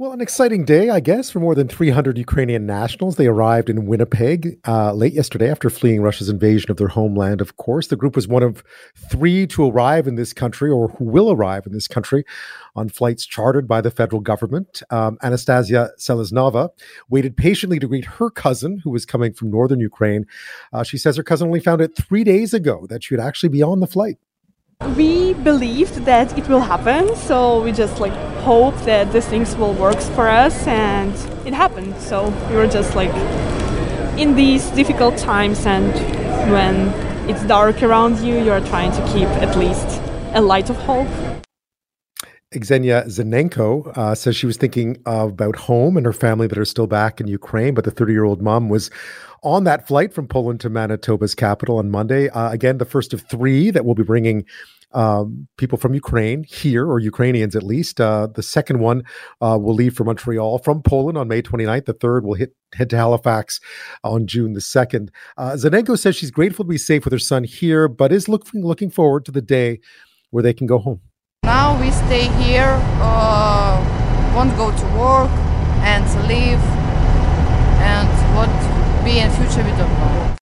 Well, an exciting day, I guess, for more than 300 Ukrainian nationals. They arrived in Winnipeg uh, late yesterday after fleeing Russia's invasion of their homeland, of course. The group was one of three to arrive in this country or who will arrive in this country on flights chartered by the federal government. Um, Anastasia Seleznova waited patiently to greet her cousin, who was coming from northern Ukraine. Uh, she says her cousin only found out three days ago that she would actually be on the flight. We believed that it will happen, so we just like hope that these things will work for us, and it happened. So we were just like in these difficult times, and when it's dark around you, you are trying to keep at least a light of hope. Xenia Zenenko uh, says she was thinking about home and her family that are still back in Ukraine, but the 30 year old mom was on that flight from Poland to Manitoba's capital on Monday. Uh, again, the first of three that will be bringing um, people from Ukraine here, or Ukrainians at least. Uh, the second one uh, will leave for Montreal from Poland on May 29th. The third will hit head to Halifax on June the 2nd. Uh, Zenenko says she's grateful to be safe with her son here, but is looking looking forward to the day where they can go home. Now we stay here, uh, won't go to work and live, and what be in future we don't know.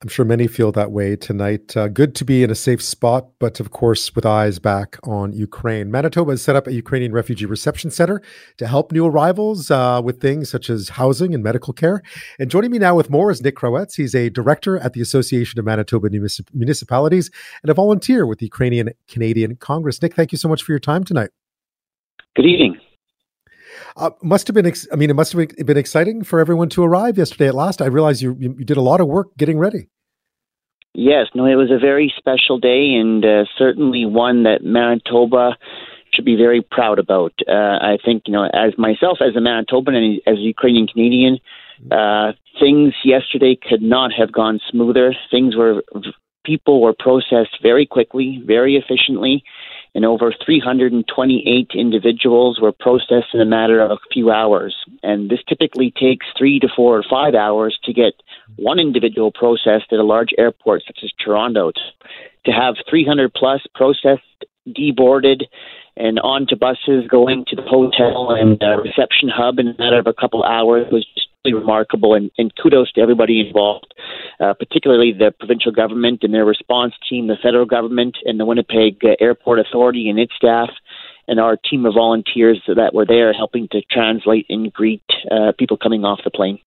I'm sure many feel that way tonight. Uh, good to be in a safe spot, but of course, with eyes back on Ukraine. Manitoba has set up a Ukrainian refugee reception center to help new arrivals uh, with things such as housing and medical care. And joining me now with more is Nick Krawetz. He's a director at the Association of Manitoba Municipalities and a volunteer with the Ukrainian Canadian Congress. Nick, thank you so much for your time tonight. Good evening. Uh, must have been. Ex- I mean, it must have been exciting for everyone to arrive yesterday at last. I realize you you did a lot of work getting ready. Yes, no, it was a very special day, and uh, certainly one that Manitoba should be very proud about. Uh, I think you know, as myself, as a Manitoban and as a Ukrainian Canadian, uh, things yesterday could not have gone smoother. Things were people were processed very quickly, very efficiently and over 328 individuals were processed in a matter of a few hours. And this typically takes three to four or five hours to get one individual processed at a large airport such as Toronto. To have 300 plus processed, deboarded, and onto buses going to the hotel and uh, reception hub in a matter of a couple hours was just really remarkable. And, and kudos to everybody involved uh, particularly the provincial government and their response team, the federal government, and the Winnipeg uh, Airport Authority and its staff, and our team of volunteers that were there helping to translate and greet uh, people coming off the plane.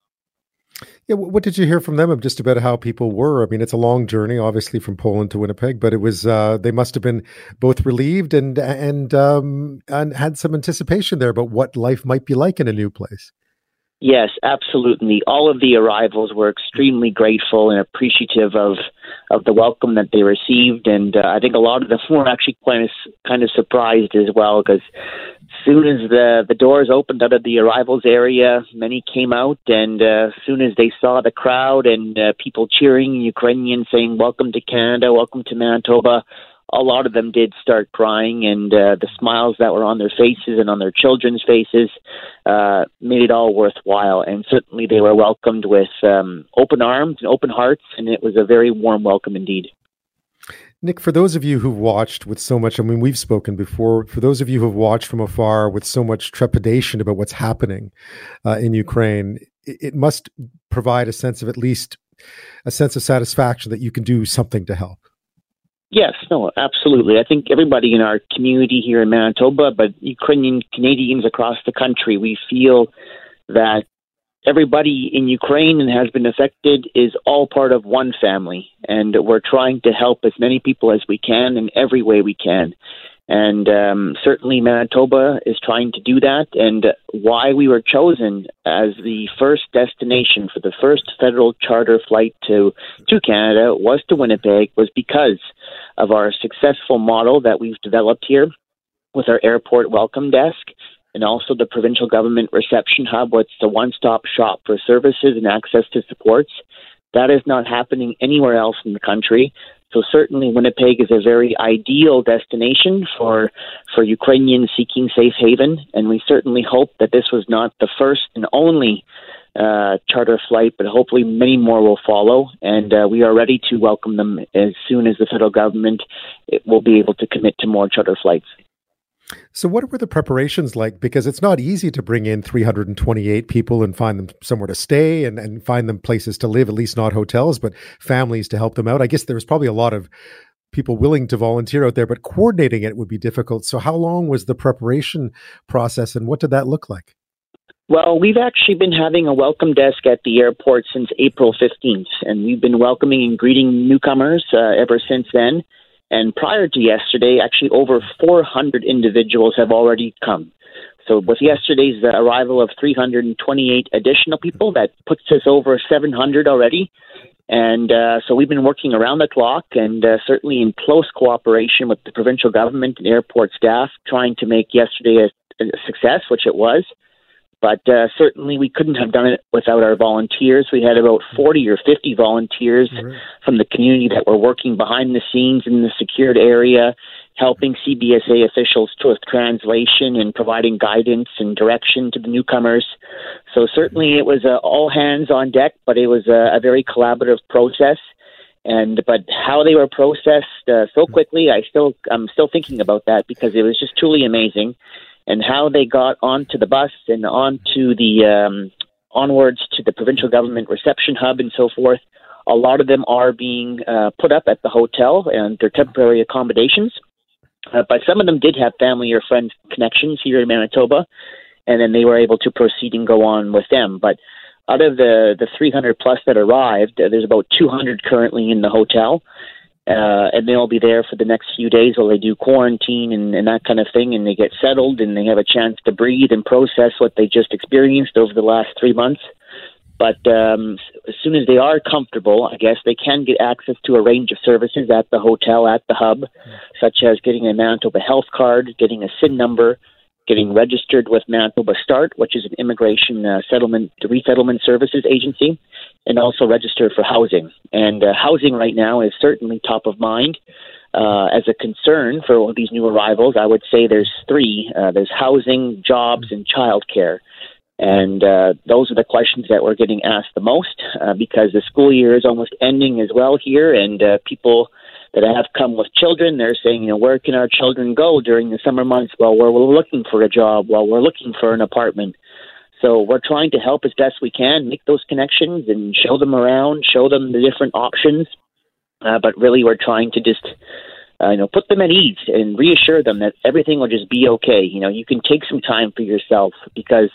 Yeah, what did you hear from them of just about how people were? I mean, it's a long journey, obviously, from Poland to Winnipeg, but it was uh, they must have been both relieved and and um, and had some anticipation there about what life might be like in a new place. Yes, absolutely. All of the arrivals were extremely grateful and appreciative of of the welcome that they received, and uh, I think a lot of them were actually kind of kind of surprised as well because soon as the the doors opened out of the arrivals area, many came out, and uh, as soon as they saw the crowd and uh, people cheering, Ukrainians saying "Welcome to Canada, welcome to Manitoba," a lot of them did start crying, and uh, the smiles that were on their faces and on their children's faces uh, made it all worthwhile. And certainly they were welcomed with um, open arms and open hearts, and it was a very warm welcome indeed. Nick, for those of you who've watched with so much, I mean, we've spoken before, for those of you who've watched from afar with so much trepidation about what's happening uh, in Ukraine, it, it must provide a sense of at least a sense of satisfaction that you can do something to help. Yes, no, absolutely. I think everybody in our community here in Manitoba, but Ukrainian Canadians across the country, we feel that everybody in Ukraine and has been affected is all part of one family, and we're trying to help as many people as we can in every way we can. And um, certainly Manitoba is trying to do that. And why we were chosen as the first destination for the first federal charter flight to, to Canada was to Winnipeg was because of our successful model that we've developed here with our airport welcome desk and also the provincial government reception hub, what's the one stop shop for services and access to supports. That is not happening anywhere else in the country. So certainly Winnipeg is a very ideal destination for for Ukrainians seeking safe haven, and we certainly hope that this was not the first and only uh, charter flight, but hopefully many more will follow, and uh, we are ready to welcome them as soon as the federal government will be able to commit to more charter flights. So, what were the preparations like? Because it's not easy to bring in 328 people and find them somewhere to stay and, and find them places to live, at least not hotels, but families to help them out. I guess there was probably a lot of people willing to volunteer out there, but coordinating it would be difficult. So, how long was the preparation process and what did that look like? Well, we've actually been having a welcome desk at the airport since April 15th, and we've been welcoming and greeting newcomers uh, ever since then. And prior to yesterday, actually over 400 individuals have already come. So with yesterday's uh, arrival of 328 additional people, that puts us over 700 already. And uh, so we've been working around the clock and uh, certainly in close cooperation with the provincial government and airport staff, trying to make yesterday a, a success, which it was. But uh, certainly we couldn't have done it without our volunteers. We had about 40 or 50 volunteers right. from the community that were working behind the scenes in the secured area, helping CBSA officials with translation and providing guidance and direction to the newcomers. So certainly it was uh, all hands on deck, but it was a, a very collaborative process and but how they were processed uh, so quickly i still i'm still thinking about that because it was just truly amazing and how they got onto the bus and onto the um, onwards to the provincial government reception hub and so forth. A lot of them are being uh, put up at the hotel and their temporary accommodations. Uh, but some of them did have family or friend connections here in Manitoba, and then they were able to proceed and go on with them. But out of the the 300 plus that arrived, uh, there's about 200 currently in the hotel, uh, and they'll be there for the next few days while they do quarantine and, and that kind of thing, and they get settled and they have a chance to breathe and process what they just experienced over the last three months. But um, as soon as they are comfortable, I guess they can get access to a range of services at the hotel, at the hub, such as getting a Manitoba health card, getting a SIN number, getting registered with Manitoba START, which is an immigration uh, settlement resettlement services agency, and also registered for housing. And uh, housing right now is certainly top of mind. Uh, as a concern for all these new arrivals, I would say there's three: uh, there's housing, jobs, and childcare. And uh, those are the questions that we're getting asked the most uh, because the school year is almost ending as well here, and uh, people that have come with children, they're saying, you know, where can our children go during the summer months while we're looking for a job, while we're looking for an apartment? So we're trying to help as best we can, make those connections and show them around, show them the different options. Uh, but really, we're trying to just, uh, you know, put them at ease and reassure them that everything will just be okay. You know, you can take some time for yourself because,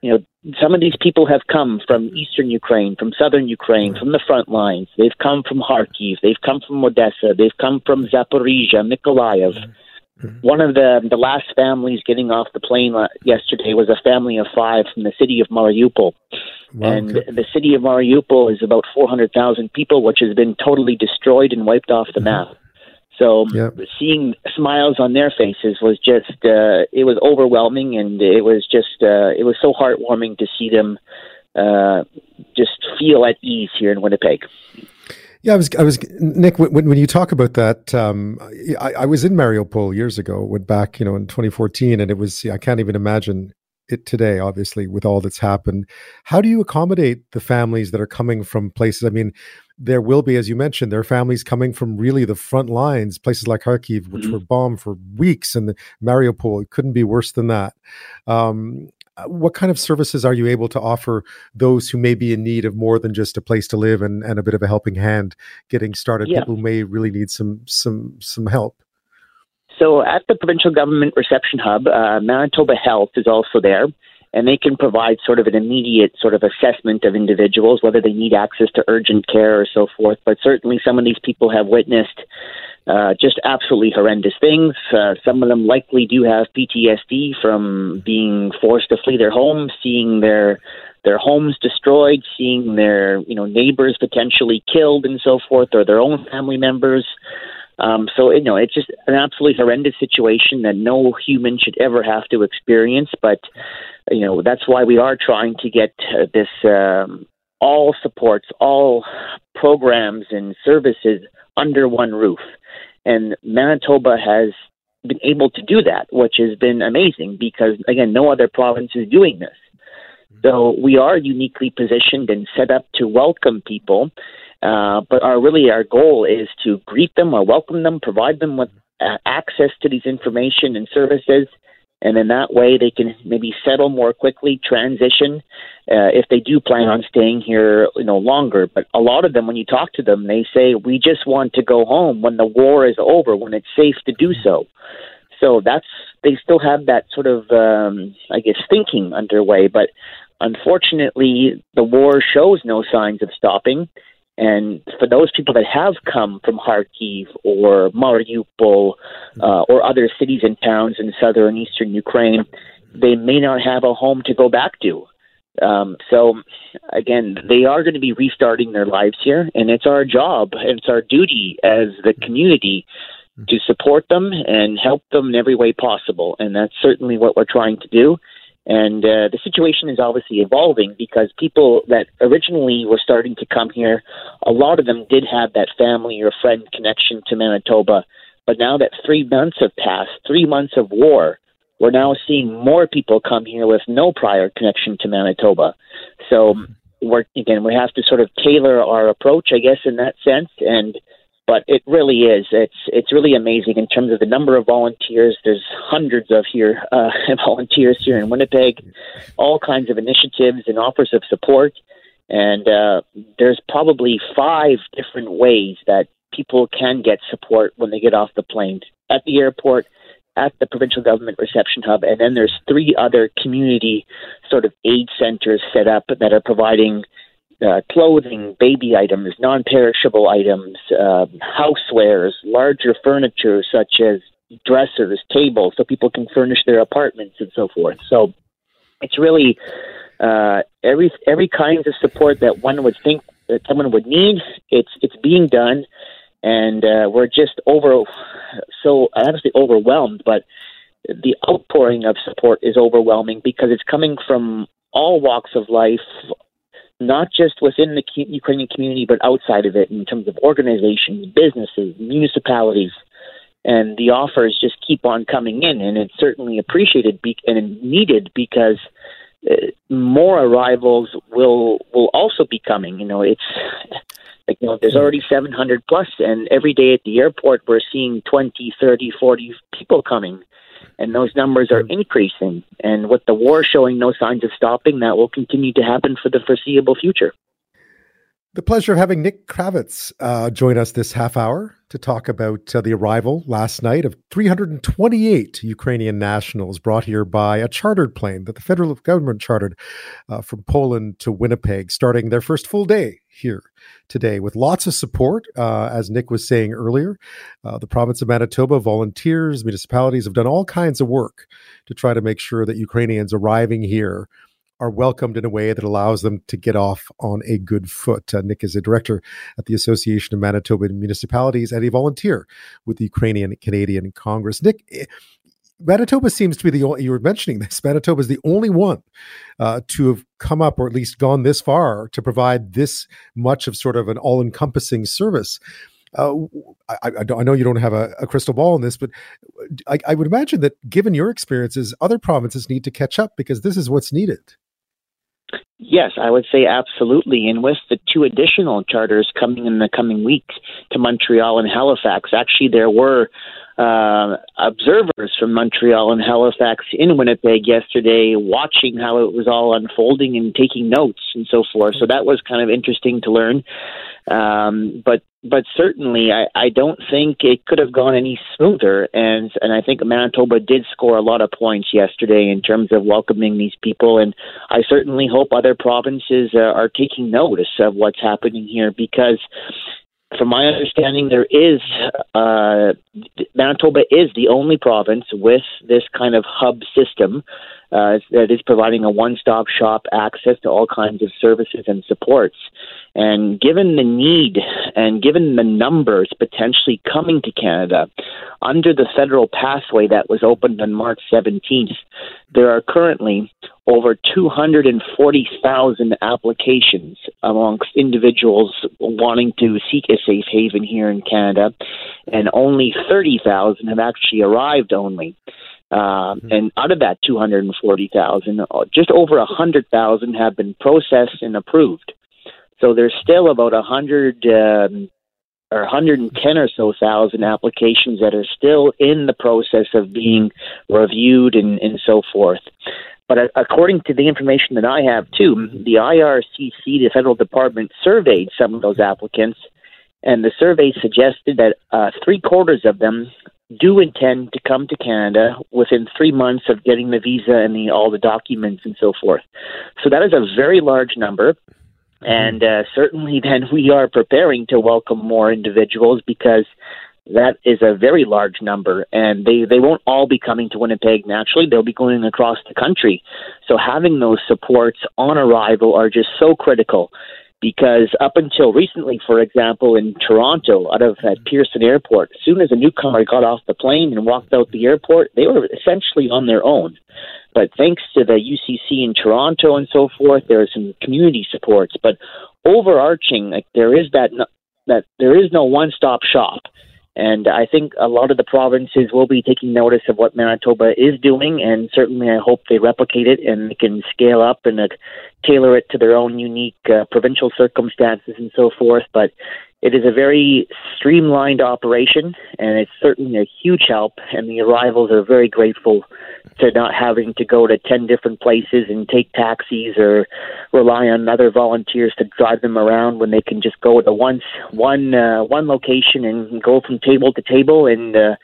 you know, some of these people have come from eastern Ukraine, from southern Ukraine, from the front lines. They've come from Kharkiv. They've come from Odessa. They've come from Zaporizhia, Mykolaiv. Mm-hmm. Mm-hmm. One of the the last families getting off the plane yesterday was a family of five from the city of Mariupol, wow, and okay. the city of Mariupol is about four hundred thousand people, which has been totally destroyed and wiped off the mm-hmm. map. So yep. seeing smiles on their faces was just uh, it was overwhelming, and it was just uh, it was so heartwarming to see them uh, just feel at ease here in Winnipeg. Yeah, I was, I was, Nick. When, when you talk about that, um, I, I, was in Mariupol years ago, went back, you know, in 2014, and it was, I can't even imagine it today, obviously, with all that's happened. How do you accommodate the families that are coming from places? I mean, there will be, as you mentioned, there are families coming from really the front lines, places like Kharkiv, which mm-hmm. were bombed for weeks, and the Mariupol, it couldn't be worse than that. Um, what kind of services are you able to offer those who may be in need of more than just a place to live and, and a bit of a helping hand? Getting started yeah. people who may really need some some some help. So at the provincial government reception hub uh, manitoba health is also there and they can provide sort of an immediate sort of assessment of individuals whether they need access to urgent care or so forth but certainly some of these people have witnessed uh, just absolutely horrendous things. Uh, some of them likely do have PTSD from being forced to flee their homes, seeing their their homes destroyed, seeing their you know neighbors potentially killed and so forth, or their own family members. Um, so you know it's just an absolutely horrendous situation that no human should ever have to experience. But you know that's why we are trying to get uh, this um, all supports, all programs and services under one roof. And Manitoba has been able to do that, which has been amazing because, again, no other province is doing this. So we are uniquely positioned and set up to welcome people. Uh, but our really our goal is to greet them or welcome them, provide them with uh, access to these information and services and in that way they can maybe settle more quickly, transition uh, if they do plan on staying here, you know, longer. But a lot of them, when you talk to them, they say we just want to go home when the war is over, when it's safe to do so. So that's they still have that sort of, um, I guess, thinking underway. But unfortunately, the war shows no signs of stopping. And for those people that have come from Kharkiv or Mariupol uh, or other cities and towns in southern eastern Ukraine, they may not have a home to go back to. Um, so, again, they are going to be restarting their lives here, and it's our job, and it's our duty as the community to support them and help them in every way possible. And that's certainly what we're trying to do. And uh, the situation is obviously evolving because people that originally were starting to come here, a lot of them did have that family or friend connection to Manitoba. But now that three months have passed, three months of war, we're now seeing more people come here with no prior connection to Manitoba. So we're again we have to sort of tailor our approach, I guess, in that sense, and but it really is. It's it's really amazing in terms of the number of volunteers. There's hundreds of here uh, volunteers here in Winnipeg, all kinds of initiatives and offers of support, and uh, there's probably five different ways that people can get support when they get off the plane at the airport. At the provincial government reception hub, and then there's three other community sort of aid centers set up that are providing uh, clothing, baby items, non perishable items, uh, housewares, larger furniture such as dressers, tables, so people can furnish their apartments and so forth. So it's really uh, every every kind of support that one would think that someone would need. It's it's being done, and uh, we're just over so honestly overwhelmed. But the outpouring of support is overwhelming because it's coming from all walks of life, not just within the Ukrainian community, but outside of it in terms of organizations, businesses, municipalities. And the offers just keep on coming in, and it's certainly appreciated be- and needed because uh, more arrivals will will also be coming. You know, it's like you know, there's already 700 plus, and every day at the airport we're seeing 20, 30, 40 people coming and those numbers are mm-hmm. increasing. And with the war showing no signs of stopping, that will continue to happen for the foreseeable future. The pleasure of having Nick Krawetz uh, join us this half hour to talk about uh, the arrival last night of 328 Ukrainian nationals brought here by a chartered plane that the federal government chartered uh, from Poland to Winnipeg, starting their first full day here today with lots of support. Uh, as Nick was saying earlier, uh, the province of Manitoba, volunteers, municipalities have done all kinds of work to try to make sure that Ukrainians arriving here are welcomed in a way that allows them to get off on a good foot. Uh, Nick is a director at the Association of Manitoba Municipalities and a volunteer with the Ukrainian Canadian Congress. Nick, eh, Manitoba seems to be the only, you were mentioning this, Manitoba is the only one uh, to have come up or at least gone this far to provide this much of sort of an all encompassing service. Uh, I, I, I, know you don't have a, a, crystal ball on this, but I, I would imagine that given your experiences, other provinces need to catch up because this is what's needed. Yes, I would say absolutely. And with the two additional charters coming in the coming weeks to Montreal and Halifax, actually, there were uh, observers from Montreal and Halifax in Winnipeg yesterday watching how it was all unfolding and taking notes and so forth. So that was kind of interesting to learn. Um, but but certainly, I, I don't think it could have gone any smoother. And and I think Manitoba did score a lot of points yesterday in terms of welcoming these people. And I certainly hope other provinces uh, are taking notice of what's happening here because from my understanding, there is uh, Manitoba is the only province with this kind of hub system uh, that is providing a one-stop shop access to all kinds of services and supports. And given the need and given the numbers potentially coming to Canada under the federal pathway that was opened on March 17th, there are currently over 240,000 applications amongst individuals wanting to seek a safe haven here in Canada, and only 30,000 have actually arrived only. Uh. And out of that 240,000, uh, just over 100,000 have been processed and approved. So there's still about 100, um, are 110 or so thousand applications that are still in the process of being reviewed and, and so forth. But according to the information that I have, too, the IRCC, the federal department, surveyed some of those applicants, and the survey suggested that uh, three quarters of them do intend to come to Canada within three months of getting the visa and the, all the documents and so forth. So that is a very large number. And uh, certainly, then we are preparing to welcome more individuals because that is a very large number, and they they won't all be coming to Winnipeg naturally. They'll be going across the country. So having those supports on arrival are just so critical because up until recently, for example, in Toronto, out of at Pearson Airport, as soon as a newcomer got off the plane and walked out the airport, they were essentially on their own. But thanks to the UCC in Toronto and so forth, there are some community supports. But overarching, like there is that that there is no one-stop shop. And I think a lot of the provinces will be taking notice of what Manitoba is doing, and certainly I hope they replicate it and they can scale up and uh, tailor it to their own unique uh, provincial circumstances and so forth. But it is a very streamlined operation, and it's certainly a huge help. And the arrivals are very grateful to not having to go to 10 different places and take taxis or rely on other volunteers to drive them around when they can just go to once one uh, one location and go from table to table and uh,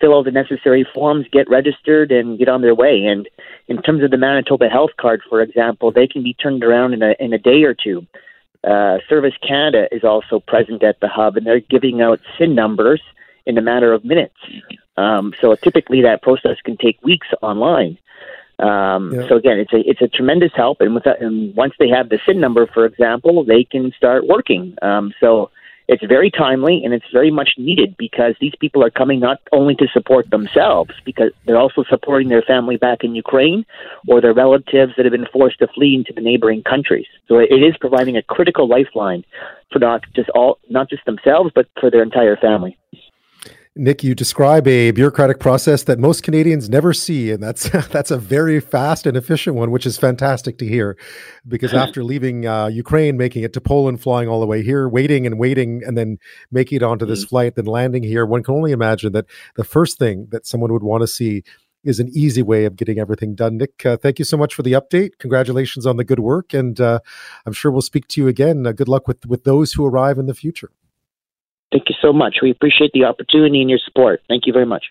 fill all the necessary forms, get registered, and get on their way. And in terms of the Manitoba Health Card, for example, they can be turned around in a in a day or two. Uh, Service Canada is also present at the hub, and they're giving out SIN numbers in a matter of minutes. Um, so typically, that process can take weeks online. Um, yeah. So again, it's a it's a tremendous help, and with that, and once they have the SIN number, for example, they can start working. Um, so it's very timely and it's very much needed because these people are coming not only to support themselves, because they're also supporting their family back in Ukraine or their relatives that have been forced to flee into the neighboring countries. So it is providing a critical lifeline for not just all not just themselves, but for their entire family. Nick, you describe a bureaucratic process that most Canadians never see, and that's that's a very fast and efficient one, which is fantastic to hear. Because after leaving uh, Ukraine, making it to Poland, flying all the way here, waiting and waiting, and then making it onto this mm. flight, then landing here, one can only imagine that the first thing that someone would want to see is an easy way of getting everything done. Nick, uh, thank you so much for the update. Congratulations on the good work, and uh, I'm sure we'll speak to you again. Uh, good luck with with those who arrive in the future. Thank you so much. We appreciate the opportunity and your support. Thank you very much.